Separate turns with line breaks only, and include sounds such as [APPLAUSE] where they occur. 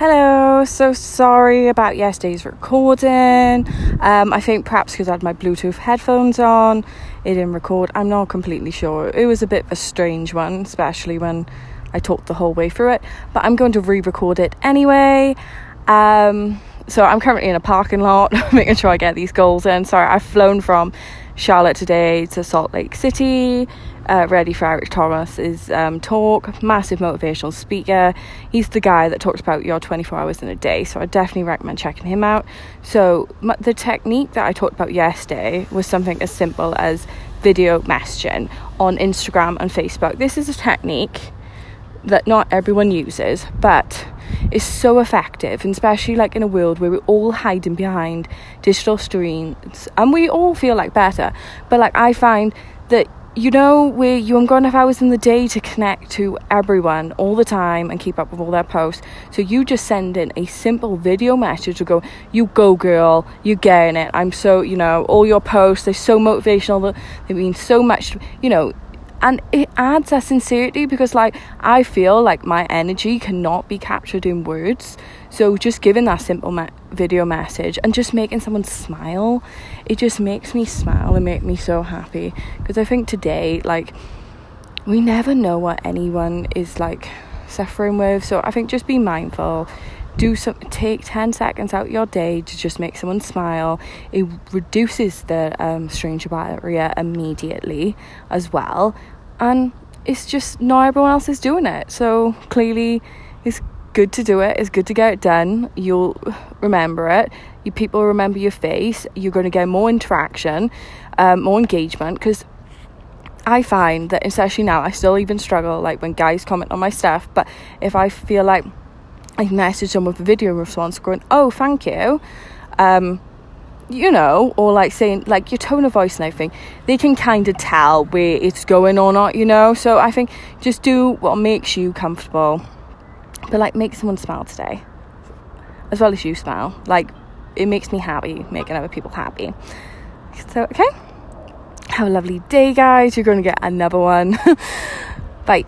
Hello, so sorry about yesterday's recording. Um, I think perhaps because I had my Bluetooth headphones on, it didn't record. I'm not completely sure. It was a bit of a strange one, especially when I talked the whole way through it. But I'm going to re record it anyway. Um, so I'm currently in a parking lot, [LAUGHS] making sure I get these goals in. Sorry, I've flown from Charlotte today to Salt Lake City uh, ready for Eric Thomas's um, talk. Massive motivational speaker. He's the guy that talks about your 24 hours in a day, so I definitely recommend checking him out. So, the technique that I talked about yesterday was something as simple as video messaging on Instagram and Facebook. This is a technique that not everyone uses, but is so effective, and especially like in a world where we're all hiding behind digital screens and we all feel like better. But like I find that you know where you haven't got enough hours in the day to connect to everyone all the time and keep up with all their posts. So you just send in a simple video message to go, you go girl, You're getting it. I'm so, you know, all your posts, they're so motivational, they mean so much, you know, and it adds a sincerity because like i feel like my energy cannot be captured in words so just giving that simple me- video message and just making someone smile. It just makes me smile and make me so happy. Because i think today like we never know what anyone is like suffering with. So i think just be mindful. Do some take 10 seconds out your day to just make someone smile. It reduces the um, stranger barrier immediately as well. And it's just not everyone else is doing it. So clearly good to do it it's good to get it done you'll remember it you people remember your face you're going to get more interaction um, more engagement because I find that especially now I still even struggle like when guys comment on my stuff but if I feel like I message them with a video response going, oh, thank you. Um, you know, or like saying, like your tone of voice and everything, they can kind of tell where it's going or not, you know. So I think just do what makes you comfortable, but like make someone smile today, as well as you smile. Like it makes me happy, making other people happy. So, okay, have a lovely day, guys. You're going to get another one. [LAUGHS] Bye.